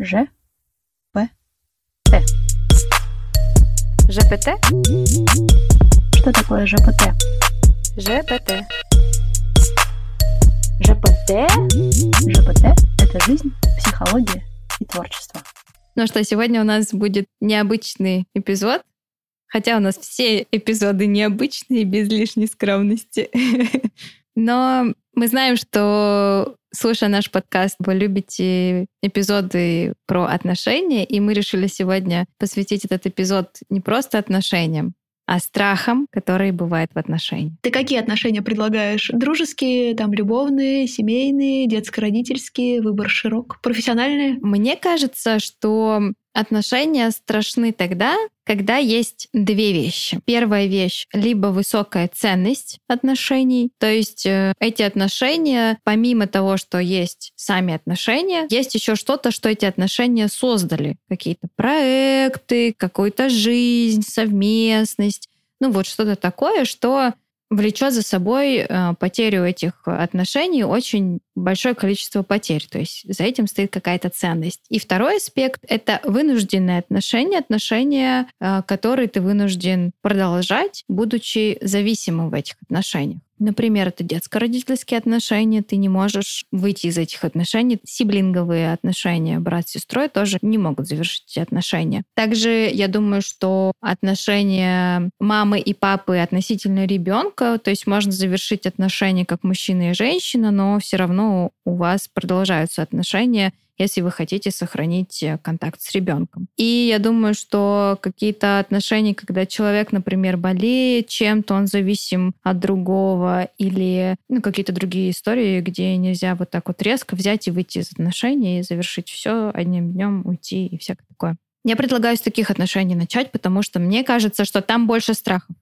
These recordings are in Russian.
Ж. П. Т. ЖПТ? Что такое ЖПТ? ЖПТ. ЖПТ? ЖПТ – это жизнь, психология и творчество. Ну что, сегодня у нас будет необычный эпизод, хотя у нас все эпизоды необычные, без лишней скромности. Но мы знаем, что, слушая наш подкаст, вы любите эпизоды про отношения, и мы решили сегодня посвятить этот эпизод не просто отношениям, а страхам, которые бывают в отношениях. Ты какие отношения предлагаешь? Дружеские, там, любовные, семейные, детско-родительские, выбор широк, профессиональные? Мне кажется, что Отношения страшны тогда, когда есть две вещи. Первая вещь — либо высокая ценность отношений, то есть э, эти отношения, помимо того, что есть сами отношения, есть еще что-то, что эти отношения создали. Какие-то проекты, какую-то жизнь, совместность. Ну вот что-то такое, что влечет за собой э, потерю этих отношений очень большое количество потерь. То есть за этим стоит какая-то ценность. И второй аспект — это вынужденные отношения, отношения, э, которые ты вынужден продолжать, будучи зависимым в этих отношениях. Например, это детско-родительские отношения, ты не можешь выйти из этих отношений. Сиблинговые отношения, брат с сестрой тоже не могут завершить эти отношения. Также я думаю, что отношения мамы и папы относительно ребенка, то есть можно завершить отношения как мужчина и женщина, но все равно у вас продолжаются отношения если вы хотите сохранить э, контакт с ребенком. И я думаю, что какие-то отношения, когда человек, например, болеет чем-то, он зависим от другого, или ну, какие-то другие истории, где нельзя вот так вот резко взять и выйти из отношений и завершить все одним днем, уйти и всякое такое. Я предлагаю с таких отношений начать, потому что мне кажется, что там больше страхов.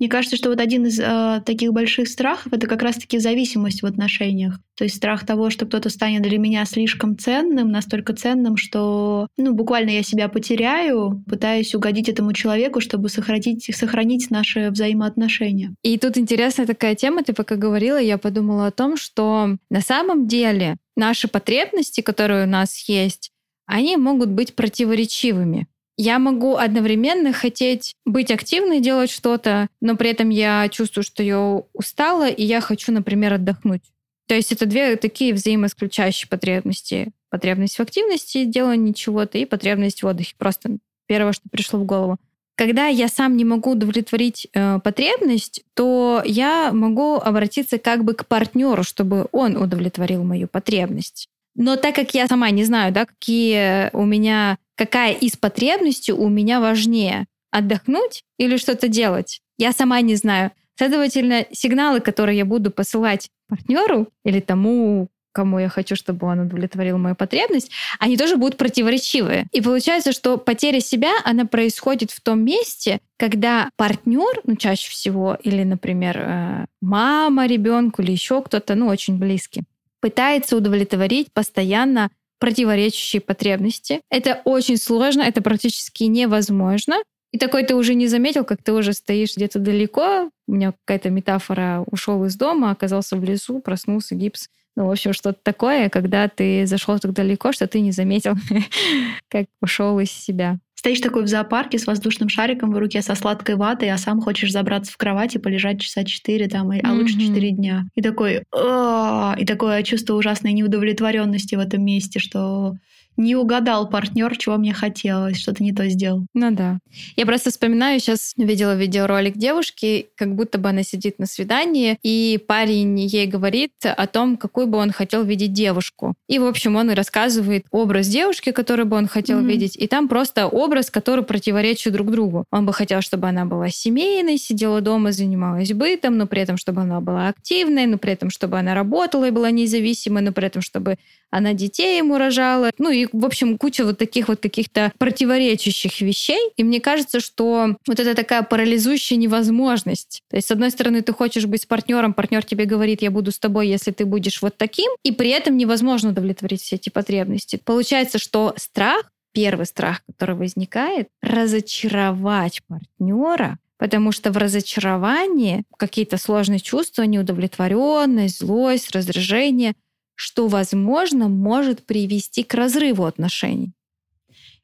Мне кажется, что вот один из э, таких больших страхов это как раз-таки зависимость в отношениях. То есть страх того, что кто-то станет для меня слишком ценным, настолько ценным, что ну, буквально я себя потеряю, пытаясь угодить этому человеку, чтобы сохранить, сохранить наши взаимоотношения. И тут интересная такая тема, ты пока говорила, я подумала о том, что на самом деле наши потребности, которые у нас есть, они могут быть противоречивыми я могу одновременно хотеть быть активной, делать что-то, но при этом я чувствую, что я устала, и я хочу, например, отдохнуть. То есть это две такие взаимоисключающие потребности. Потребность в активности, делании чего-то, и потребность в отдыхе. Просто первое, что пришло в голову. Когда я сам не могу удовлетворить э, потребность, то я могу обратиться как бы к партнеру, чтобы он удовлетворил мою потребность. Но так как я сама не знаю, да, какие у меня какая из потребностей у меня важнее? Отдохнуть или что-то делать? Я сама не знаю. Следовательно, сигналы, которые я буду посылать партнеру или тому, кому я хочу, чтобы он удовлетворил мою потребность, они тоже будут противоречивые. И получается, что потеря себя, она происходит в том месте, когда партнер, ну чаще всего, или, например, э, мама ребенку или еще кто-то, ну очень близкий, пытается удовлетворить постоянно противоречащие потребности. Это очень сложно, это практически невозможно. И такой ты уже не заметил, как ты уже стоишь где-то далеко. У меня какая-то метафора ушел из дома, оказался в лесу, проснулся гипс. Ну, в общем, что-то такое, когда ты зашел так далеко, что ты не заметил, как ушел из себя. Стоишь такой в зоопарке с воздушным шариком в руке, со сладкой ватой, а сам хочешь забраться в кровать и полежать часа четыре, там, а mm-hmm. лучше четыре дня. И такой, и такое чувство ужасной неудовлетворенности в этом месте, что не угадал партнер, чего мне хотелось, что-то не то сделал. Ну да. Я просто вспоминаю, сейчас видела видеоролик девушки, как будто бы она сидит на свидании, и парень ей говорит о том, какую бы он хотел видеть девушку. И, в общем, он и рассказывает образ девушки, который бы он хотел mm-hmm. видеть, и там просто образ, который противоречит друг другу. Он бы хотел, чтобы она была семейной, сидела дома, занималась бытом, но при этом, чтобы она была активной, но при этом, чтобы она работала и была независимой, но при этом, чтобы она детей ему рожала. Ну и, в общем, куча вот таких вот каких-то противоречащих вещей. И мне кажется, что вот это такая парализующая невозможность. То есть, с одной стороны, ты хочешь быть с партнером, партнер тебе говорит, я буду с тобой, если ты будешь вот таким, и при этом невозможно удовлетворить все эти потребности. Получается, что страх, первый страх, который возникает, разочаровать партнера, Потому что в разочаровании какие-то сложные чувства, неудовлетворенность, злость, раздражение — что, возможно, может привести к разрыву отношений.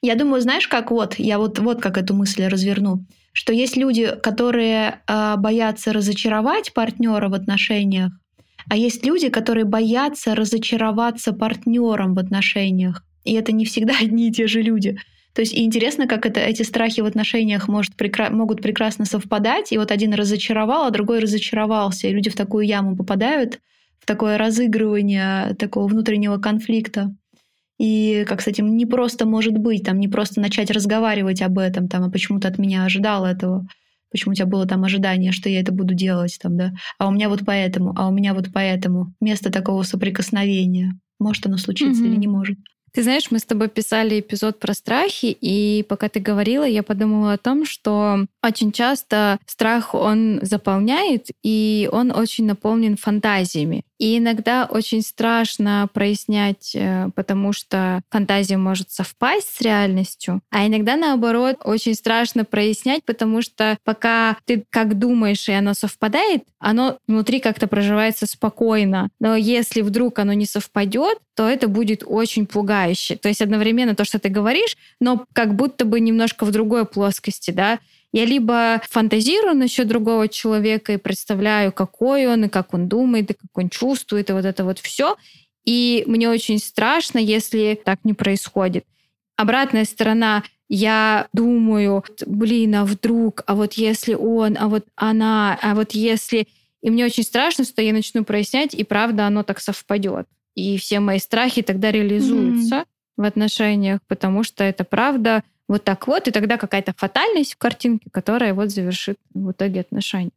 Я думаю, знаешь, как вот, я вот, вот как эту мысль разверну, что есть люди, которые э, боятся разочаровать партнера в отношениях, а есть люди, которые боятся разочароваться партнером в отношениях. И это не всегда одни и те же люди. То есть и интересно, как это, эти страхи в отношениях может, прекра- могут прекрасно совпадать. И вот один разочаровал, а другой разочаровался. И люди в такую яму попадают, в такое разыгрывание такого внутреннего конфликта. И как с этим не просто может быть, там не просто начать разговаривать об этом, там, а почему ты от меня ожидал этого, почему у тебя было там ожидание, что я это буду делать, там, да, а у меня вот поэтому, а у меня вот поэтому. Место такого соприкосновения. Может оно случиться mm-hmm. или не может. Ты знаешь, мы с тобой писали эпизод про страхи, и пока ты говорила, я подумала о том, что очень часто страх, он заполняет, и он очень наполнен фантазиями. И иногда очень страшно прояснять, э, потому что фантазия может совпасть с реальностью, а иногда наоборот очень страшно прояснять, потому что пока ты как думаешь и оно совпадает, оно внутри как-то проживается спокойно. Но если вдруг оно не совпадет, то это будет очень пугающе. То есть одновременно то, что ты говоришь, но как будто бы немножко в другой плоскости, да, я либо фантазирую насчет другого человека и представляю, какой он, и как он думает, и как он чувствует, и вот это вот все. И мне очень страшно, если так не происходит. Обратная сторона я думаю, блин, а вдруг, а вот если он, а вот она, а вот если... И мне очень страшно, что я начну прояснять, и правда оно так совпадет. И все мои страхи тогда реализуются mm-hmm. В отношениях, потому что это правда вот так вот, и тогда какая-то фатальность в картинке, которая вот завершит в итоге отношения.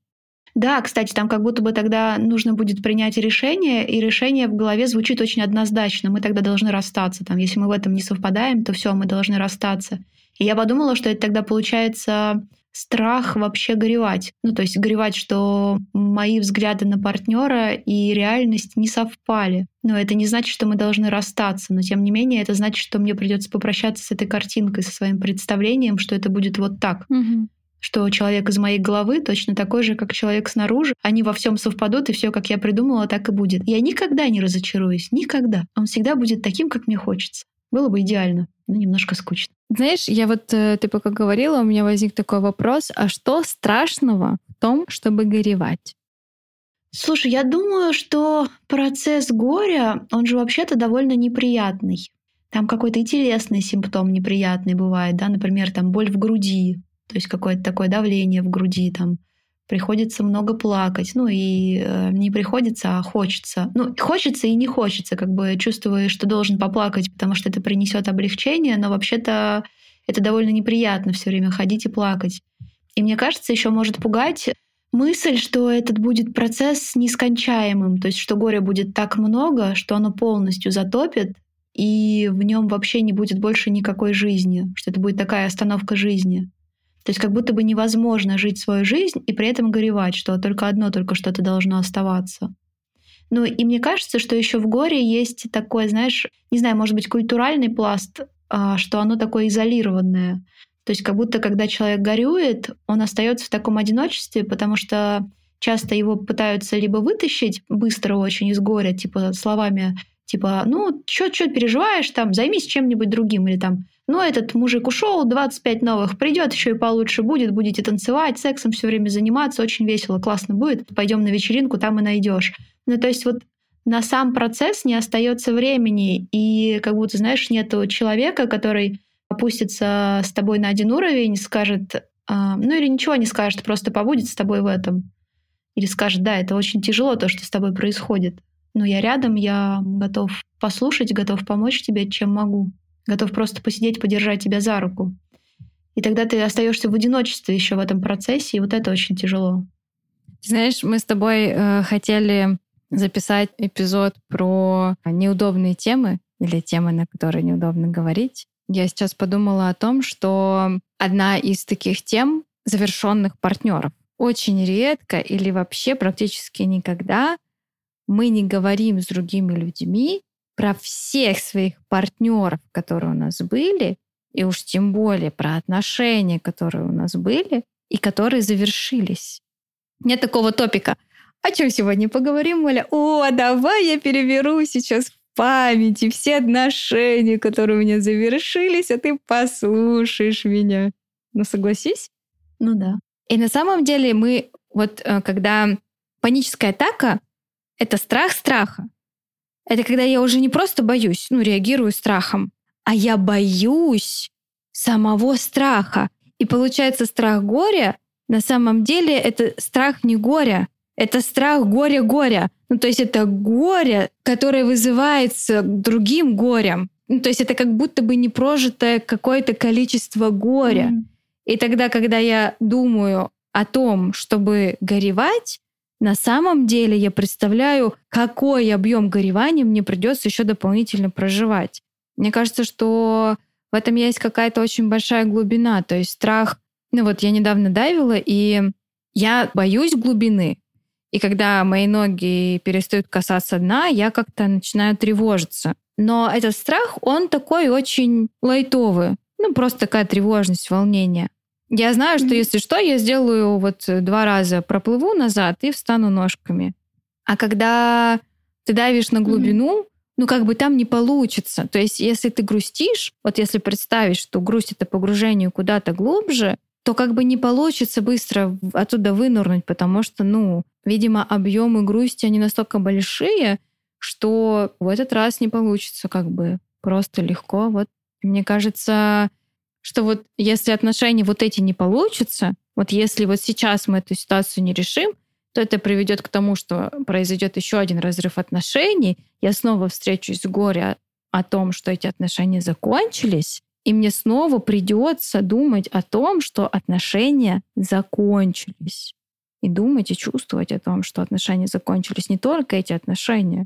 Да, кстати, там как будто бы тогда нужно будет принять решение, и решение в голове звучит очень однозначно. Мы тогда должны расстаться. Там, если мы в этом не совпадаем, то все, мы должны расстаться. И я подумала, что это тогда получается страх вообще горевать. Ну, то есть горевать, что мои взгляды на партнера и реальность не совпали. Но это не значит, что мы должны расстаться. Но тем не менее, это значит, что мне придется попрощаться с этой картинкой, со своим представлением, что это будет вот так. Угу что человек из моей головы точно такой же, как человек снаружи. Они во всем совпадут, и все, как я придумала, так и будет. Я никогда не разочаруюсь, никогда. Он всегда будет таким, как мне хочется. Было бы идеально, но немножко скучно. Знаешь, я вот, э, ты пока говорила, у меня возник такой вопрос, а что страшного в том, чтобы горевать? Слушай, я думаю, что процесс горя, он же вообще-то довольно неприятный. Там какой-то и телесный симптом неприятный бывает, да, например, там боль в груди, то есть какое-то такое давление в груди, там приходится много плакать. Ну и э, не приходится, а хочется. Ну, хочется и не хочется, как бы чувствуешь, что должен поплакать, потому что это принесет облегчение, но вообще-то это довольно неприятно все время ходить и плакать. И мне кажется, еще может пугать мысль, что этот будет процесс нескончаемым, то есть что горя будет так много, что оно полностью затопит, и в нем вообще не будет больше никакой жизни, что это будет такая остановка жизни. То есть как будто бы невозможно жить свою жизнь и при этом горевать, что только одно только что-то должно оставаться. Ну и мне кажется, что еще в горе есть такой, знаешь, не знаю, может быть, культуральный пласт, а, что оно такое изолированное. То есть как будто когда человек горюет, он остается в таком одиночестве, потому что часто его пытаются либо вытащить быстро очень из горя, типа словами, типа, ну, что переживаешь, там, займись чем-нибудь другим, или там, ну, этот мужик ушел, 25 новых придет, еще и получше будет, будете танцевать, сексом все время заниматься, очень весело, классно будет. Пойдем на вечеринку, там и найдешь. Ну, то есть вот на сам процесс не остается времени, и как будто, знаешь, нету человека, который опустится с тобой на один уровень, скажет, э, ну или ничего не скажет, просто побудет с тобой в этом. Или скажет, да, это очень тяжело, то, что с тобой происходит. Но я рядом, я готов послушать, готов помочь тебе, чем могу готов просто посидеть, подержать тебя за руку. И тогда ты остаешься в одиночестве еще в этом процессе, и вот это очень тяжело. Знаешь, мы с тобой э, хотели записать эпизод про неудобные темы или темы, на которые неудобно говорить. Я сейчас подумала о том, что одна из таких тем завершенных партнеров. Очень редко или вообще практически никогда мы не говорим с другими людьми про всех своих партнеров, которые у нас были, и уж тем более про отношения, которые у нас были и которые завершились. Нет такого топика. О чем сегодня поговорим, Оля? О, давай я переберу сейчас в памяти все отношения, которые у меня завершились, а ты послушаешь меня. Ну, согласись? Ну да. И на самом деле мы, вот э, когда паническая атака, это страх страха. Это когда я уже не просто боюсь, ну, реагирую страхом, а я боюсь самого страха. И получается, страх горя на самом деле это страх не горя, это страх горя-горя. Ну, то есть это горе, которое вызывается другим горем. Ну, то есть это как будто бы непрожитое какое-то количество горя. Mm. И тогда, когда я думаю о том, чтобы горевать, на самом деле я представляю, какой объем горевания мне придется еще дополнительно проживать. Мне кажется, что в этом есть какая-то очень большая глубина. То есть страх... Ну вот я недавно дайвила, и я боюсь глубины. И когда мои ноги перестают касаться дна, я как-то начинаю тревожиться. Но этот страх, он такой очень лайтовый. Ну, просто такая тревожность, волнение. Я знаю, что если что, я сделаю вот два раза, проплыву назад и встану ножками. А когда ты давишь на глубину, ну как бы там не получится. То есть если ты грустишь, вот если представить, что грусть это погружение куда-то глубже, то как бы не получится быстро оттуда вынырнуть, потому что, ну, видимо, объемы грусти, они настолько большие, что в этот раз не получится как бы просто легко. Вот мне кажется, что вот если отношения вот эти не получатся, вот если вот сейчас мы эту ситуацию не решим, то это приведет к тому, что произойдет еще один разрыв отношений. Я снова встречусь с горя о том, что эти отношения закончились, и мне снова придется думать о том, что отношения закончились. И думать и чувствовать о том, что отношения закончились. Не только эти отношения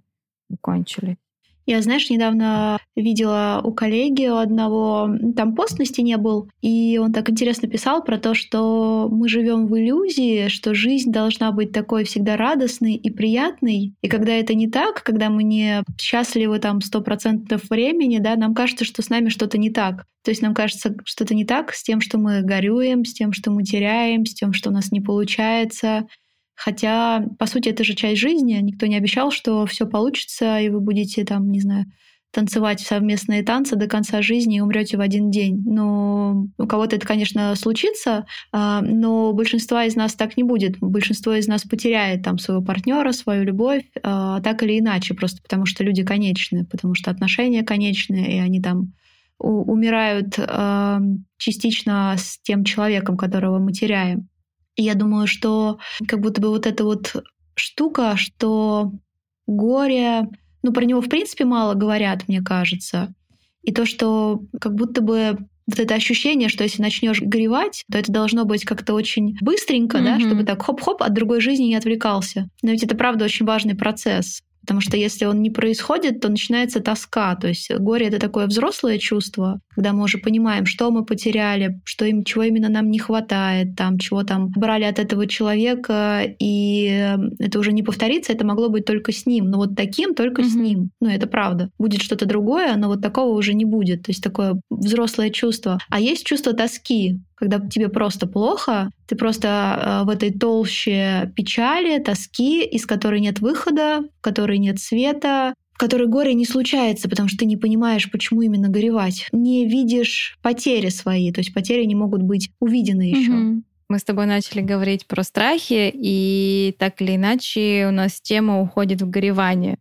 закончились. Я, знаешь, недавно видела у коллеги у одного, там пост на стене был, и он так интересно писал про то, что мы живем в иллюзии, что жизнь должна быть такой всегда радостной и приятной. И когда это не так, когда мы не счастливы там сто процентов времени, да, нам кажется, что с нами что-то не так. То есть нам кажется что-то не так с тем, что мы горюем, с тем, что мы теряем, с тем, что у нас не получается. Хотя, по сути, это же часть жизни. Никто не обещал, что все получится, и вы будете там, не знаю, танцевать в совместные танцы до конца жизни и умрете в один день. Но у кого-то это, конечно, случится, а, но большинства из нас так не будет. Большинство из нас потеряет там своего партнера, свою любовь, а, так или иначе, просто потому что люди конечны, потому что отношения конечны, и они там умирают а, частично с тем человеком, которого мы теряем. И я думаю, что как будто бы вот эта вот штука, что горе, ну, про него, в принципе, мало говорят, мне кажется. И то, что как будто бы вот это ощущение, что если начнешь горевать, то это должно быть как-то очень быстренько, mm-hmm. да, чтобы так хоп-хоп от другой жизни не отвлекался. Но ведь это правда очень важный процесс. Потому что если он не происходит, то начинается тоска. То есть горе — это такое взрослое чувство, когда мы уже понимаем, что мы потеряли, что им, чего именно нам не хватает, там, чего там брали от этого человека, и это уже не повторится, это могло быть только с ним. Но вот таким только mm-hmm. с ним. Ну, это правда. Будет что-то другое, но вот такого уже не будет. То есть такое взрослое чувство. А есть чувство тоски, когда тебе просто плохо, ты просто э, в этой толще печали, тоски, из которой нет выхода, в которой нет света, в которой горе не случается, потому что ты не понимаешь, почему именно горевать. Не видишь потери свои, то есть потери не могут быть увидены еще. Угу. Мы с тобой начали говорить про страхи, и так или иначе у нас тема уходит в горевание.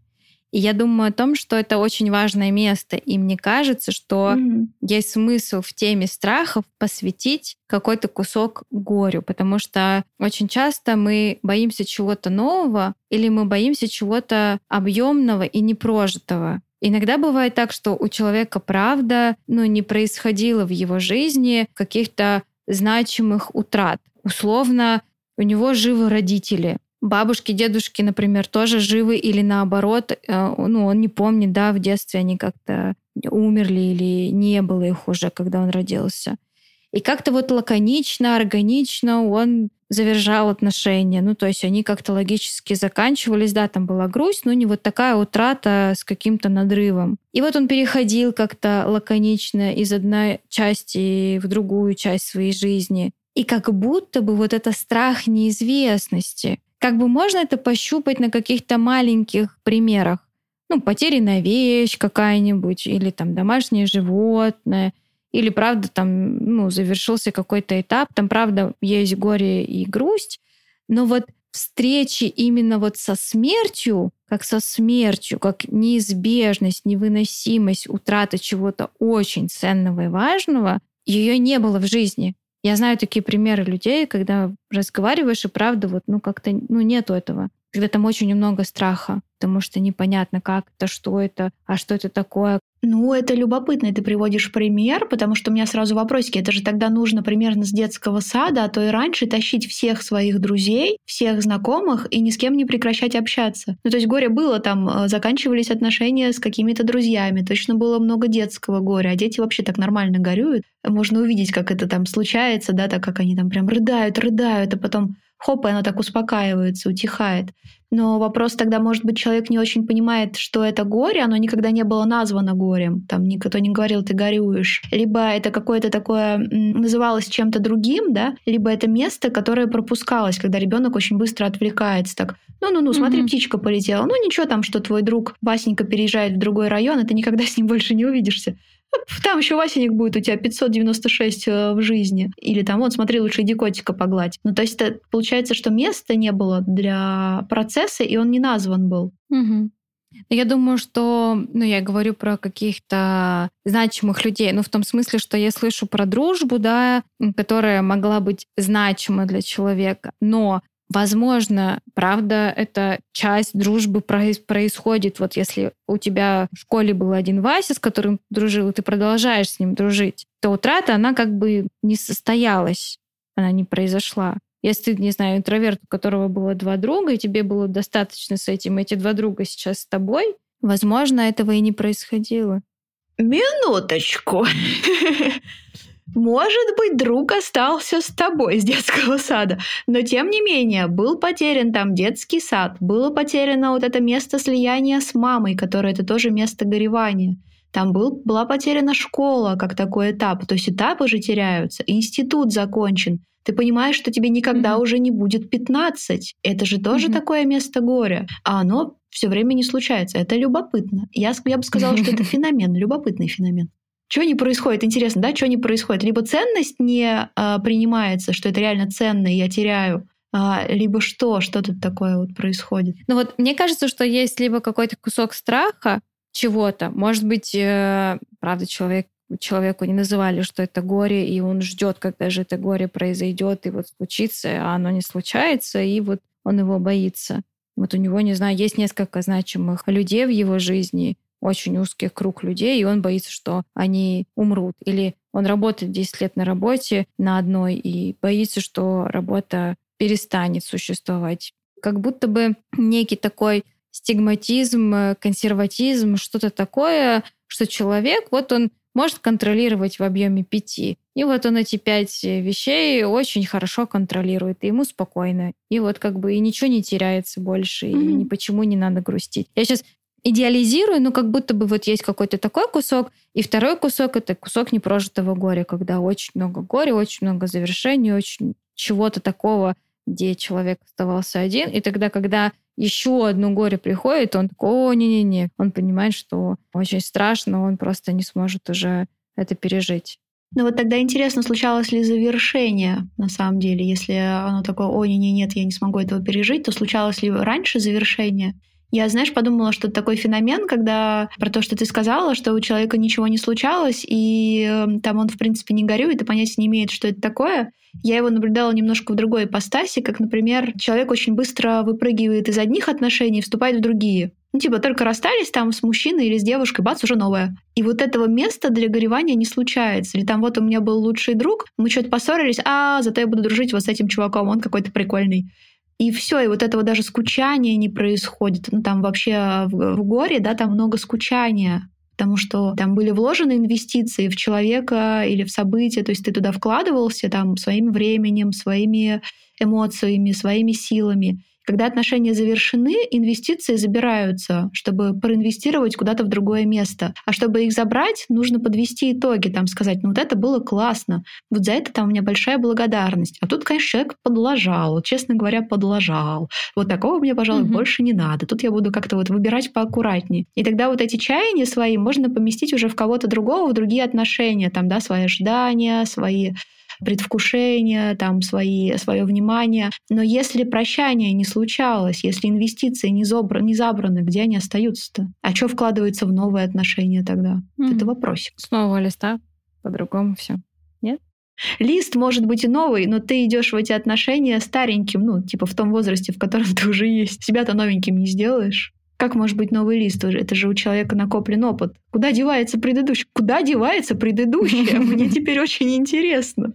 И я думаю о том, что это очень важное место. И мне кажется, что mm-hmm. есть смысл в теме страхов посвятить какой-то кусок горю, потому что очень часто мы боимся чего-то нового или мы боимся чего-то объемного и непрожитого. Иногда бывает так, что у человека правда ну, не происходило в его жизни каких-то значимых утрат. Условно, у него живы родители, бабушки, дедушки, например, тоже живы или наоборот, э, ну, он не помнит, да, в детстве они как-то умерли или не было их уже, когда он родился. И как-то вот лаконично, органично он завершал отношения. Ну, то есть они как-то логически заканчивались. Да, там была грусть, но не вот такая утрата с каким-то надрывом. И вот он переходил как-то лаконично из одной части в другую часть своей жизни. И как будто бы вот это страх неизвестности, как бы можно это пощупать на каких-то маленьких примерах. ну, потерянная вещь какая-нибудь, или там домашнее животное, или, правда, там, ну, завершился какой-то этап, там, правда, есть горе и грусть, но вот встречи именно вот со смертью, как со смертью, как неизбежность, невыносимость, утрата чего-то очень ценного и важного, ее не было в жизни. Я знаю такие примеры людей, когда разговариваешь, и правда, вот, ну, как-то, ну, нету этого. Когда там очень много страха, потому что непонятно, как это, что это, а что это такое, ну, это любопытно, ты приводишь пример, потому что у меня сразу вопросики. Это же тогда нужно примерно с детского сада, а то и раньше тащить всех своих друзей, всех знакомых и ни с кем не прекращать общаться. Ну, то есть горе было там, э, заканчивались отношения с какими-то друзьями, точно было много детского горя, а дети вообще так нормально горюют. Можно увидеть, как это там случается, да, так как они там прям рыдают, рыдают, а потом хоп, и оно так успокаивается, утихает. Но вопрос тогда, может быть, человек не очень понимает, что это горе, оно никогда не было названо горем, там никто не говорил, ты горюешь. Либо это какое-то такое называлось чем-то другим, да, либо это место, которое пропускалось, когда ребенок очень быстро отвлекается, так, ну-ну-ну, смотри, mm-hmm. птичка полетела. Ну ничего там, что твой друг Васенька переезжает в другой район, и ты никогда с ним больше не увидишься. Там еще Васенек будет у тебя 596 э, в жизни. Или там, вот, смотри, лучше иди котика погладь. Ну, то есть это, получается, что места не было для процесса, и он не назван был. Угу. Я думаю, что, ну, я говорю про каких-то значимых людей, ну, в том смысле, что я слышу про дружбу, да, которая могла быть значима для человека, но Возможно, правда, эта часть дружбы происходит, вот если у тебя в школе был один Вася, с которым дружил, и ты продолжаешь с ним дружить, то утрата, она как бы не состоялась, она не произошла. Если ты, не знаю, интроверт, у которого было два друга, и тебе было достаточно с этим, эти два друга сейчас с тобой, возможно, этого и не происходило. Минуточку. Может быть, друг остался с тобой с детского сада, но тем не менее был потерян там детский сад, было потеряно вот это место слияния с мамой, которое это тоже место горевания. Там был, была потеряна школа как такой этап, то есть этапы же теряются, институт закончен. Ты понимаешь, что тебе никогда mm-hmm. уже не будет 15. Это же тоже mm-hmm. такое место горя. А оно все время не случается. Это любопытно. Я, я бы сказала, что это феномен, любопытный феномен что не происходит? Интересно, да, что не происходит? Либо ценность не а, принимается, что это реально ценно, и я теряю, а, либо что, что тут такое вот происходит? Ну вот мне кажется, что есть либо какой-то кусок страха чего-то, может быть, э, правда, человек человеку не называли, что это горе, и он ждет, когда же это горе произойдет, и вот случится, а оно не случается, и вот он его боится. Вот у него, не знаю, есть несколько значимых людей в его жизни, очень узкий круг людей, и он боится, что они умрут. Или он работает 10 лет на работе на одной и боится, что работа перестанет существовать. Как будто бы некий такой стигматизм, консерватизм, что-то такое, что человек, вот он может контролировать в объеме пяти. И вот он эти пять вещей очень хорошо контролирует, и ему спокойно. И вот как бы и ничего не теряется больше, mm-hmm. и ни почему не надо грустить. Я сейчас идеализирую, но как будто бы вот есть какой-то такой кусок, и второй кусок — это кусок непрожитого горя, когда очень много горя, очень много завершений, очень чего-то такого, где человек оставался один. И тогда, когда еще одно горе приходит, он такой, о, не-не-не, он понимает, что очень страшно, он просто не сможет уже это пережить. Ну вот тогда интересно, случалось ли завершение на самом деле, если оно такое, о, не-не-нет, я не смогу этого пережить, то случалось ли раньше завершение? Я, знаешь, подумала, что такой феномен, когда про то, что ты сказала, что у человека ничего не случалось, и эм, там он, в принципе, не горюет и понятия не имеет, что это такое. Я его наблюдала немножко в другой ипостаси, как, например, человек очень быстро выпрыгивает из одних отношений и вступает в другие. Ну, типа, только расстались там с мужчиной или с девушкой, бац, уже новое. И вот этого места для горевания не случается. Или там вот у меня был лучший друг, мы что-то поссорились, а зато я буду дружить вот с этим чуваком, он какой-то прикольный. И все, и вот этого даже скучания не происходит. Ну, там вообще в, в горе, да, там много скучания, потому что там были вложены инвестиции в человека или в события, то есть ты туда вкладывался там своим временем, своими эмоциями, своими силами. Когда отношения завершены, инвестиции забираются, чтобы проинвестировать куда-то в другое место. А чтобы их забрать, нужно подвести итоги, там сказать, ну вот это было классно, вот за это там у меня большая благодарность. А тут, конечно, человек подлажал, честно говоря, подлажал. Вот такого мне, пожалуй, угу. больше не надо. Тут я буду как-то вот выбирать поаккуратнее. И тогда вот эти чаяния свои можно поместить уже в кого-то другого, в другие отношения, там, да, свои ожидания, свои предвкушения, там свои, свое внимание. Но если прощание не случалось, если инвестиции не, забра, не забраны, где они остаются-то? А что вкладывается в новые отношения тогда? Mm-hmm. Это вопросик. Снова листа, по-другому все. Нет? Лист может быть и новый, но ты идешь в эти отношения стареньким, ну, типа в том возрасте, в котором ты уже есть. Себя-то новеньким не сделаешь. Как может быть новый лист? Это же у человека накоплен опыт. Куда девается предыдущий? Куда девается предыдущее? Мне теперь очень интересно.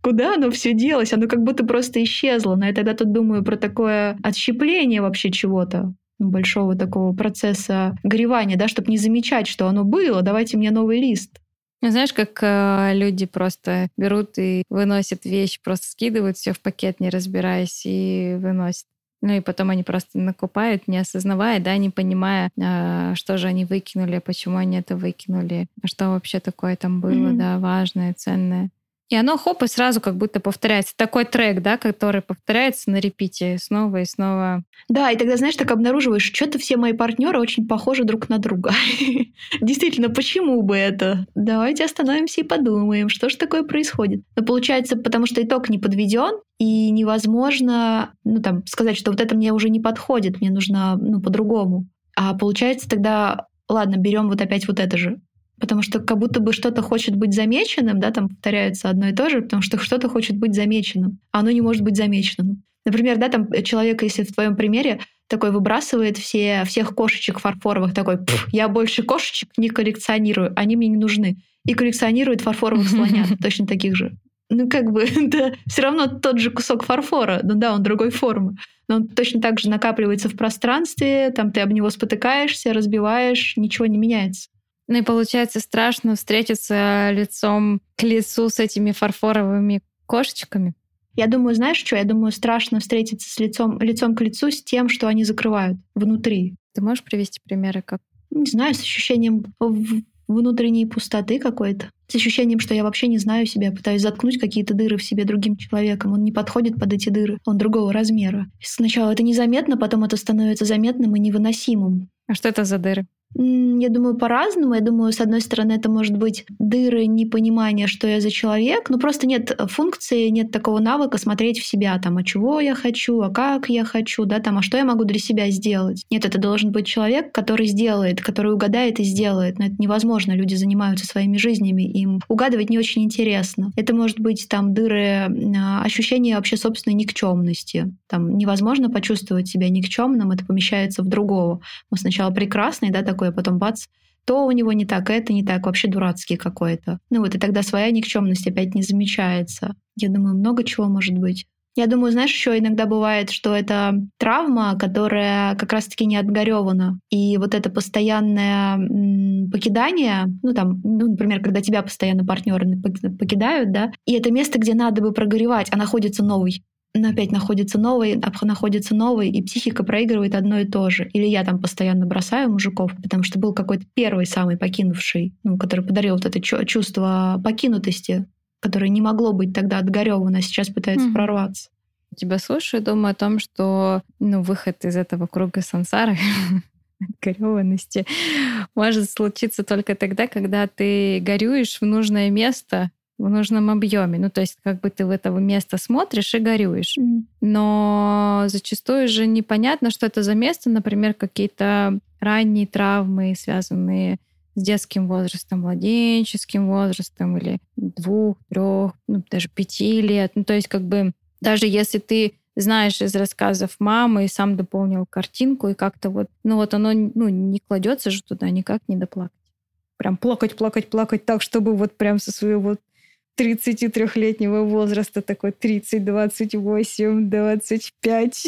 Куда оно все делось? Оно как будто просто исчезло. Но я тогда тут думаю про такое отщепление вообще чего-то большого такого процесса горевания, да, чтобы не замечать, что оно было, давайте мне новый лист. Ну, знаешь, как э, люди просто берут и выносят вещь, просто скидывают все в пакет, не разбираясь, и выносят. Ну и потом они просто накупают, не осознавая, да, не понимая, э, что же они выкинули, почему они это выкинули, что вообще такое там было, mm-hmm. да, важное, ценное. И оно хоп, и сразу как будто повторяется. Такой трек, да, который повторяется на репите снова и снова. Да, и тогда, знаешь, так обнаруживаешь, что-то все мои партнеры очень похожи друг на друга. Действительно, почему бы это? Давайте остановимся и подумаем, что же такое происходит. Но получается, потому что итог не подведен, и невозможно, ну там, сказать, что вот это мне уже не подходит, мне нужно, ну, по-другому. А получается тогда, ладно, берем вот опять вот это же потому что как будто бы что-то хочет быть замеченным, да, там повторяется одно и то же, потому что что-то хочет быть замеченным, а оно не может быть замеченным. Например, да, там человек, если в твоем примере такой выбрасывает все, всех кошечек фарфоровых, такой, я больше кошечек не коллекционирую, они мне не нужны. И коллекционирует фарфоровых слонят, точно таких же. Ну, как бы, это все равно тот же кусок фарфора, ну да, он другой формы. Но он точно так же накапливается в пространстве, там ты об него спотыкаешься, разбиваешь, ничего не меняется. Ну и получается страшно встретиться лицом к лицу с этими фарфоровыми кошечками. Я думаю, знаешь что? Я думаю, страшно встретиться с лицом, лицом к лицу с тем, что они закрывают внутри. Ты можешь привести примеры, как? Не знаю, с ощущением внутренней пустоты какой-то. С ощущением, что я вообще не знаю себя, пытаюсь заткнуть какие-то дыры в себе другим человеком. Он не подходит под эти дыры, он другого размера. Сначала это незаметно, потом это становится заметным и невыносимым. А что это за дыры? Я думаю, по-разному. Я думаю, с одной стороны, это может быть дыры непонимания, что я за человек. Ну, просто нет функции, нет такого навыка смотреть в себя, там, а чего я хочу, а как я хочу, да, там, а что я могу для себя сделать. Нет, это должен быть человек, который сделает, который угадает и сделает. Но это невозможно. Люди занимаются своими жизнями, им угадывать не очень интересно. Это может быть там дыры ощущения вообще собственной никчемности. Там невозможно почувствовать себя никчемным, это помещается в другого. Мы сначала прекрасный, да, такой, а потом бац, то у него не так, это не так, вообще дурацкий какой-то. Ну вот, и тогда своя никчемность опять не замечается. Я думаю, много чего может быть. Я думаю, знаешь, еще иногда бывает, что это травма, которая как раз-таки не отгоревана. И вот это постоянное покидание, ну там, ну, например, когда тебя постоянно партнеры покидают, да, и это место, где надо бы прогоревать, а находится новый но опять находится новый, находится новый, и психика проигрывает одно и то же. Или я там постоянно бросаю мужиков, потому что был какой-то первый самый покинувший, ну, который подарил вот это чувство покинутости, которое не могло быть тогда отгоревано, а сейчас пытается mm. прорваться. Тебя слушаю, думаю о том, что ну, выход из этого круга сансары гореванности может случиться только тогда, когда ты горюешь в нужное место, в нужном объеме. Ну, то есть, как бы ты в это место смотришь и горюешь. Mm. Но зачастую же непонятно, что это за место, например, какие-то ранние травмы, связанные с детским возрастом, младенческим возрастом или двух, трех, ну, даже пяти лет. Ну, то есть, как бы, даже если ты знаешь из рассказов мамы и сам дополнил картинку, и как-то вот, ну вот оно ну, не кладется же туда никак не доплакать. Прям плакать, плакать, плакать так, чтобы вот прям со своего 33-летнего возраста, такой 30, 28, 25,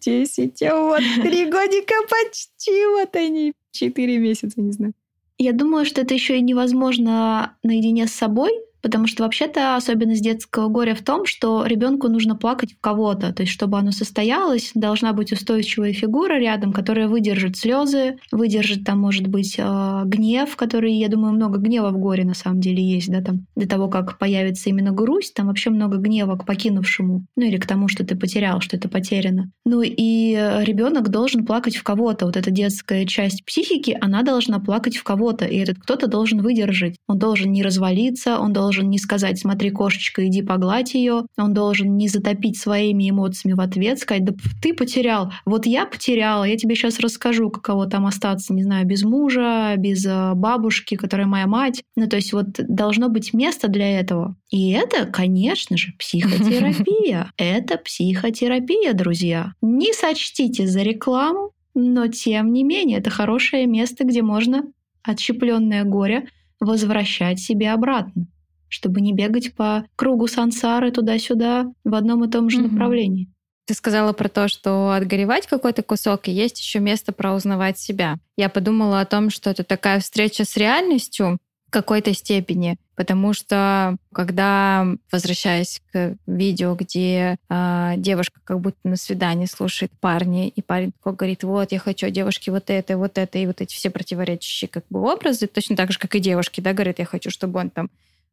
10, а вот три годика почти, вот они, 4 месяца, не знаю. Я думаю, что это еще и невозможно наедине с собой, Потому что вообще-то особенность детского горя в том, что ребенку нужно плакать в кого-то. То есть, чтобы оно состоялось, должна быть устойчивая фигура рядом, которая выдержит слезы, выдержит там, может быть, э, гнев, который, я думаю, много гнева в горе на самом деле есть, да, там, для того, как появится именно грусть, там вообще много гнева к покинувшему, ну или к тому, что ты потерял, что это потеряно. Ну и ребенок должен плакать в кого-то. Вот эта детская часть психики, она должна плакать в кого-то, и этот кто-то должен выдержать. Он должен не развалиться, он должен должен не сказать «смотри, кошечка, иди погладь ее», он должен не затопить своими эмоциями в ответ, сказать «да ты потерял, вот я потеряла, я тебе сейчас расскажу, каково там остаться, не знаю, без мужа, без э, бабушки, которая моя мать». Ну, то есть вот должно быть место для этого. И это, конечно же, психотерапия. Это психотерапия, друзья. Не сочтите за рекламу, но тем не менее это хорошее место, где можно отщепленное горе возвращать себе обратно чтобы не бегать по кругу сансары туда-сюда в одном и том же mm-hmm. направлении. Ты сказала про то, что отгоревать какой-то кусок, и есть еще место про узнавать себя. Я подумала о том, что это такая встреча с реальностью в какой-то степени, потому что когда, возвращаясь к видео, где э, девушка как будто на свидании слушает парня, и парень такой говорит, вот, я хочу от девушки вот это, вот это, и вот эти все противоречащие как бы образы, точно так же, как и девушки, да, говорят, я хочу, чтобы он там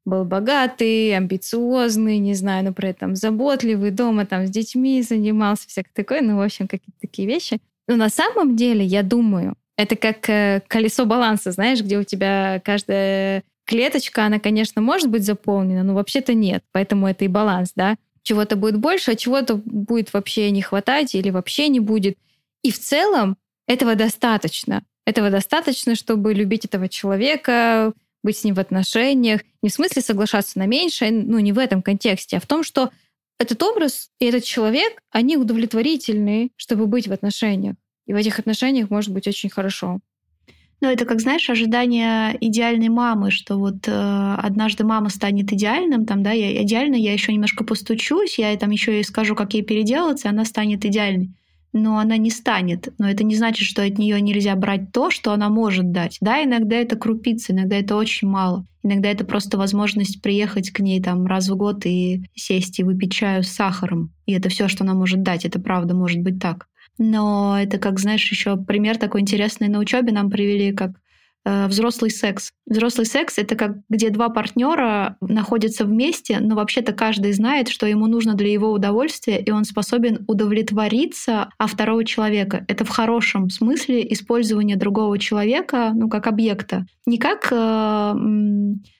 был богатый, амбициозный, не знаю, но при этом заботливый, дома там с детьми занимался, всякое такое, ну, в общем, какие-то такие вещи. Но на самом деле, я думаю, это как э, колесо баланса, знаешь, где у тебя каждая клеточка, она, конечно, может быть заполнена, но вообще-то нет. Поэтому это и баланс, да. Чего-то будет больше, а чего-то будет вообще не хватать или вообще не будет. И в целом этого достаточно. Этого достаточно, чтобы любить этого человека, быть с ним в отношениях, не в смысле соглашаться на меньшее, ну не в этом контексте, а в том, что этот образ и этот человек, они удовлетворительны, чтобы быть в отношениях. И в этих отношениях может быть очень хорошо. Ну, это как, знаешь, ожидание идеальной мамы, что вот э, однажды мама станет идеальным, там, да, я идеально, я еще немножко постучусь, я там еще ей скажу, как ей переделаться, и она станет идеальной но она не станет. Но это не значит, что от нее нельзя брать то, что она может дать. Да, иногда это крупицы, иногда это очень мало. Иногда это просто возможность приехать к ней там раз в год и сесть и выпить чаю с сахаром. И это все, что она может дать. Это правда может быть так. Но это, как знаешь, еще пример такой интересный на учебе нам привели, как взрослый секс. Взрослый секс это как где два партнера находятся вместе, но вообще-то каждый знает, что ему нужно для его удовольствия, и он способен удовлетвориться а второго человека. Это в хорошем смысле использование другого человека, ну как объекта, не как э,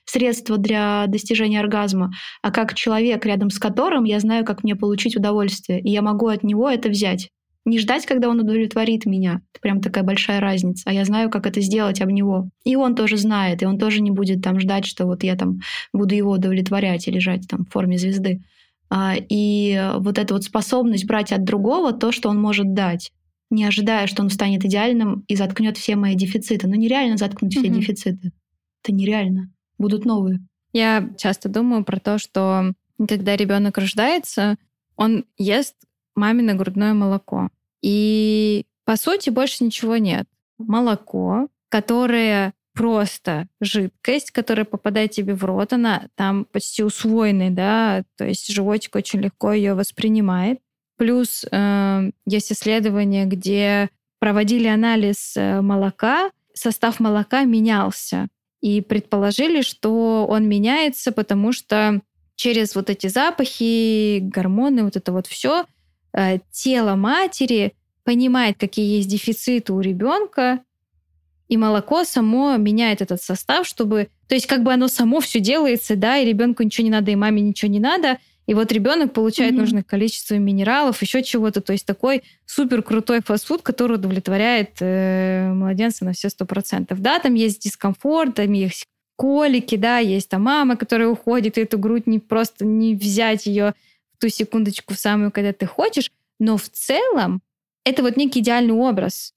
средство для достижения оргазма, а как человек, рядом с которым я знаю, как мне получить удовольствие, и я могу от него это взять. Не ждать, когда он удовлетворит меня. Это прям такая большая разница. А я знаю, как это сделать об него. И он тоже знает, и он тоже не будет там ждать, что вот я там буду его удовлетворять и лежать там в форме звезды. А, и вот эта вот способность брать от другого то, что он может дать, не ожидая, что он станет идеальным и заткнет все мои дефициты. Ну нереально заткнуть mm-hmm. все дефициты. Это нереально. Будут новые. Я часто думаю про то, что когда ребенок рождается, он ест мамино грудное молоко. И по сути больше ничего нет. Молоко, которое просто жидкость, которая попадает тебе в рот, она там почти усвоенная, да, то есть животик очень легко ее воспринимает. Плюс э, есть исследования, где проводили анализ э, молока, состав молока менялся. И предположили, что он меняется, потому что через вот эти запахи, гормоны, вот это вот все, э, тело матери понимает, какие есть дефициты у ребенка, и молоко само меняет этот состав, чтобы... То есть как бы оно само все делается, да, и ребенку ничего не надо, и маме ничего не надо, и вот ребенок получает mm-hmm. нужное количество минералов, еще чего-то. То есть такой супер крутой фастфуд, который удовлетворяет э, младенца на все сто процентов. Да, там есть дискомфорт, там есть колики, да, есть там мама, которая уходит, и эту грудь не просто не взять ее ту секундочку самую, когда ты хочешь. Но в целом это вот некий идеальный образ.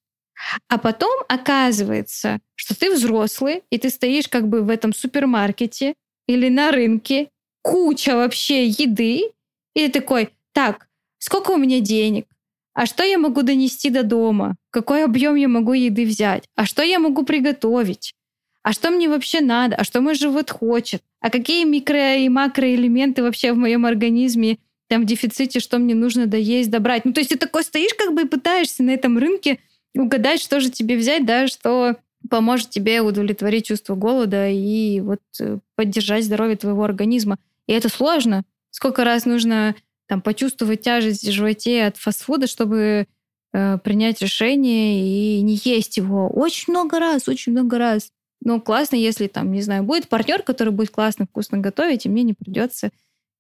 А потом оказывается, что ты взрослый, и ты стоишь как бы в этом супермаркете или на рынке, куча вообще еды, и ты такой, так, сколько у меня денег? А что я могу донести до дома? Какой объем я могу еды взять? А что я могу приготовить? а что мне вообще надо, а что мой живот хочет, а какие микро- и макроэлементы вообще в моем организме там в дефиците, что мне нужно доесть, добрать. Ну, то есть ты такой стоишь как бы и пытаешься на этом рынке угадать, что же тебе взять, да, что поможет тебе удовлетворить чувство голода и вот э, поддержать здоровье твоего организма. И это сложно. Сколько раз нужно там почувствовать тяжесть в животе от фастфуда, чтобы э, принять решение и не есть его. Очень много раз, очень много раз. Но классно, если там, не знаю, будет партнер, который будет классно, вкусно готовить, и мне не придется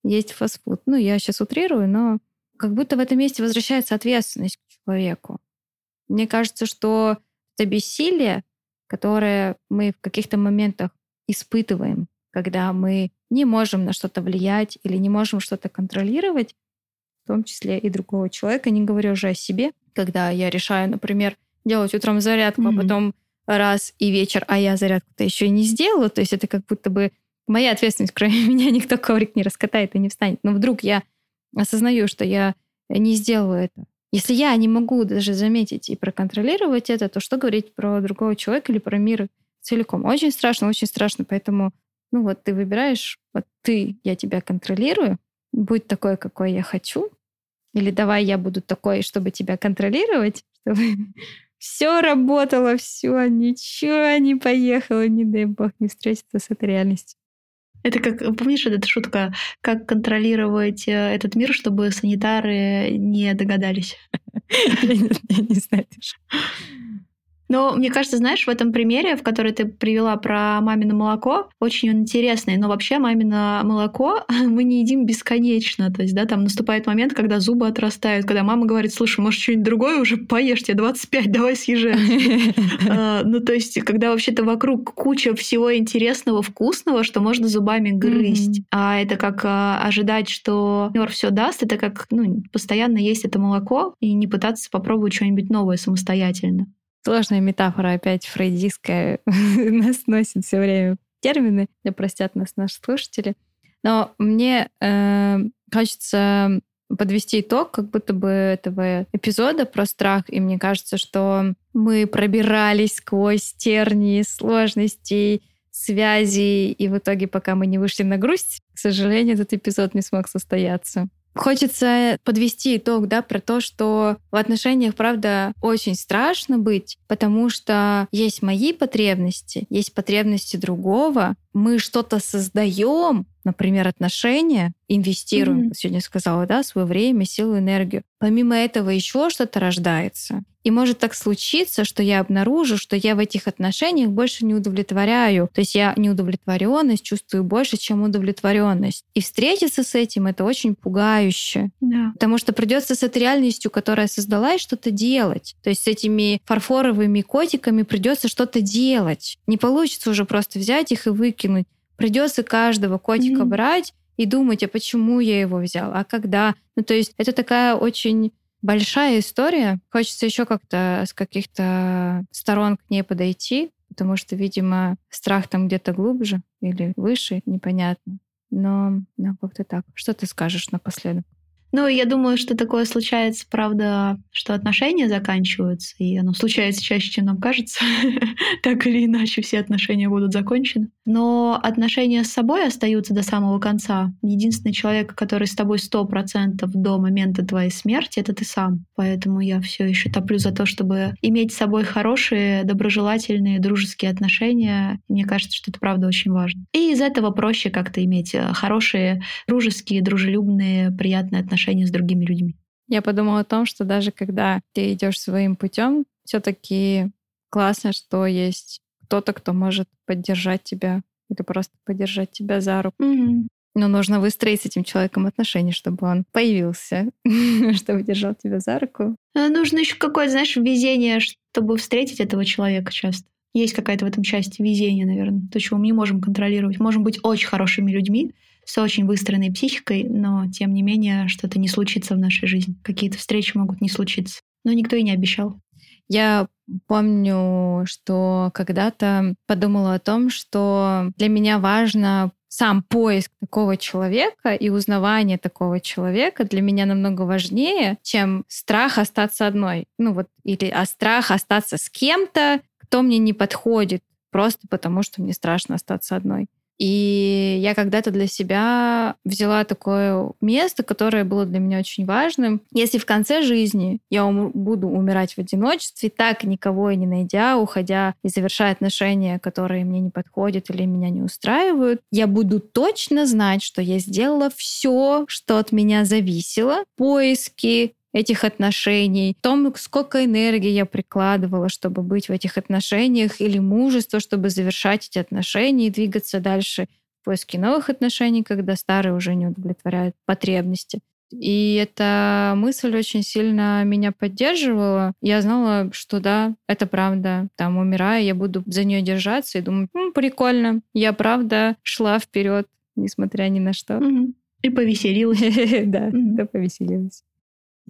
есть фастфуд. Ну, я сейчас утрирую, но как будто в этом месте возвращается ответственность к человеку. Мне кажется, что это бессилие, которое мы в каких-то моментах испытываем, когда мы не можем на что-то влиять или не можем что-то контролировать, в том числе и другого человека, не говорю уже о себе, когда я решаю, например, делать утром зарядку, mm-hmm. а потом раз и вечер, а я зарядку-то еще и не сделала, то есть это как будто бы моя ответственность, кроме меня никто коврик не раскатает и не встанет. Но вдруг я осознаю, что я не сделаю это. Если я не могу даже заметить и проконтролировать это, то что говорить про другого человека или про мир целиком? Очень страшно, очень страшно. Поэтому, ну вот ты выбираешь, вот ты, я тебя контролирую, будь такой, какой я хочу, или давай я буду такой, чтобы тебя контролировать, чтобы все работало, все, ничего не поехало, не дай бог не встретиться с этой реальностью. Это как, помнишь, эта шутка, как контролировать э, этот мир, чтобы санитары не догадались? Я не знаю. Но мне кажется, знаешь, в этом примере, в который ты привела про мамино молоко, очень он интересный. Но вообще мамино молоко мы не едим бесконечно. То есть, да, там наступает момент, когда зубы отрастают, когда мама говорит, слушай, может, что-нибудь другое уже поешь, тебе 25, давай съезжай. А, ну, то есть, когда вообще-то вокруг куча всего интересного, вкусного, что можно зубами грызть. А это как а, ожидать, что мир все даст, это как ну, постоянно есть это молоко и не пытаться попробовать что-нибудь новое самостоятельно. Сложная метафора опять фрейдистская нас носит все время термины, да простят нас наши слушатели. Но мне э, хочется подвести итог как будто бы этого эпизода про страх, и мне кажется, что мы пробирались сквозь тернии сложностей, связей, и в итоге, пока мы не вышли на грусть, к сожалению, этот эпизод не смог состояться. Хочется подвести итог, да, про то, что в отношениях, правда, очень страшно быть, потому что есть мои потребности, есть потребности другого, мы что-то создаем, например, отношения, инвестируем, mm-hmm. сегодня сказала, да, свое время, силу, энергию. Помимо этого еще что-то рождается. И может так случиться, что я обнаружу, что я в этих отношениях больше не удовлетворяю. То есть я неудовлетворенность чувствую больше, чем удовлетворенность. И встретиться с этим это очень пугающе. Да. Потому что придется с этой реальностью, которая создалась, что-то делать. То есть с этими фарфоровыми котиками придется что-то делать. Не получится уже просто взять их и выкинуть. Придется каждого котика mm-hmm. брать и думать, а почему я его взял, а когда. Ну, то есть это такая очень большая история. Хочется еще как-то с каких-то сторон к ней подойти, потому что, видимо, страх там где-то глубже или выше, непонятно. Но, но как-то так. Что ты скажешь напоследок? Ну, я думаю, что такое случается, правда, что отношения заканчиваются, и оно случается чаще, чем нам кажется. так или иначе, все отношения будут закончены. Но отношения с собой остаются до самого конца. Единственный человек, который с тобой сто процентов до момента твоей смерти, это ты сам. Поэтому я все еще топлю за то, чтобы иметь с собой хорошие, доброжелательные, дружеские отношения. Мне кажется, что это правда очень важно. И из этого проще как-то иметь э, хорошие, дружеские, дружелюбные, приятные отношения отношения с другими людьми. Я подумала о том, что даже когда ты идешь своим путем, все-таки классно, что есть кто-то, кто может поддержать тебя или просто поддержать тебя за руку. Mm-hmm. Но нужно выстроить с этим человеком отношения, чтобы он появился, чтобы держал тебя за руку. А нужно еще какое-то, знаешь, везение, чтобы встретить этого человека часто. Есть какая-то в этом части везение, наверное, то, чего мы не можем контролировать. Можем быть очень хорошими людьми, с очень выстроенной психикой, но тем не менее что-то не случится в нашей жизни. Какие-то встречи могут не случиться. Но никто и не обещал. Я помню, что когда-то подумала о том, что для меня важно сам поиск такого человека и узнавание такого человека для меня намного важнее, чем страх остаться одной. Ну вот, или а страх остаться с кем-то, кто мне не подходит, просто потому, что мне страшно остаться одной. И я когда-то для себя взяла такое место, которое было для меня очень важным. Если в конце жизни я ум- буду умирать в одиночестве, так никого и не найдя, уходя и завершая отношения, которые мне не подходят или меня не устраивают, я буду точно знать, что я сделала все, что от меня зависело. Поиски, этих отношений, в том, сколько энергии я прикладывала, чтобы быть в этих отношениях, или мужество, чтобы завершать эти отношения и двигаться дальше в поиске новых отношений, когда старые уже не удовлетворяют потребности. И эта мысль очень сильно меня поддерживала. Я знала, что да, это правда. Там, умирая, я буду за нее держаться и думать, ну, прикольно. Я правда шла вперед, несмотря ни на что. И повеселилась. Да, да, повеселилась.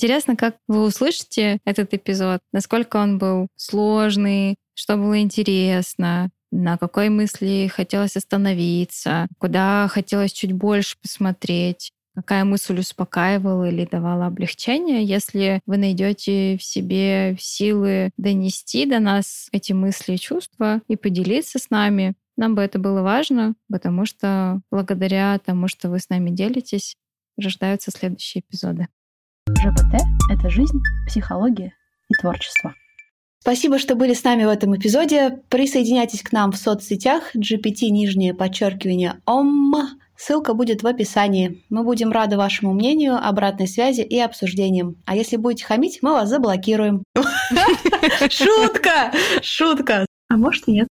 Интересно, как вы услышите этот эпизод, насколько он был сложный, что было интересно, на какой мысли хотелось остановиться, куда хотелось чуть больше посмотреть, какая мысль успокаивала или давала облегчение. Если вы найдете в себе силы донести до нас эти мысли и чувства и поделиться с нами, нам бы это было важно, потому что благодаря тому, что вы с нами делитесь, рождаются следующие эпизоды. ЖПТ — это жизнь, психология и творчество. Спасибо, что были с нами в этом эпизоде. Присоединяйтесь к нам в соцсетях GPT нижнее подчеркивание ОМ. Ссылка будет в описании. Мы будем рады вашему мнению, обратной связи и обсуждениям. А если будете хамить, мы вас заблокируем. Шутка! Шутка! А может и нет.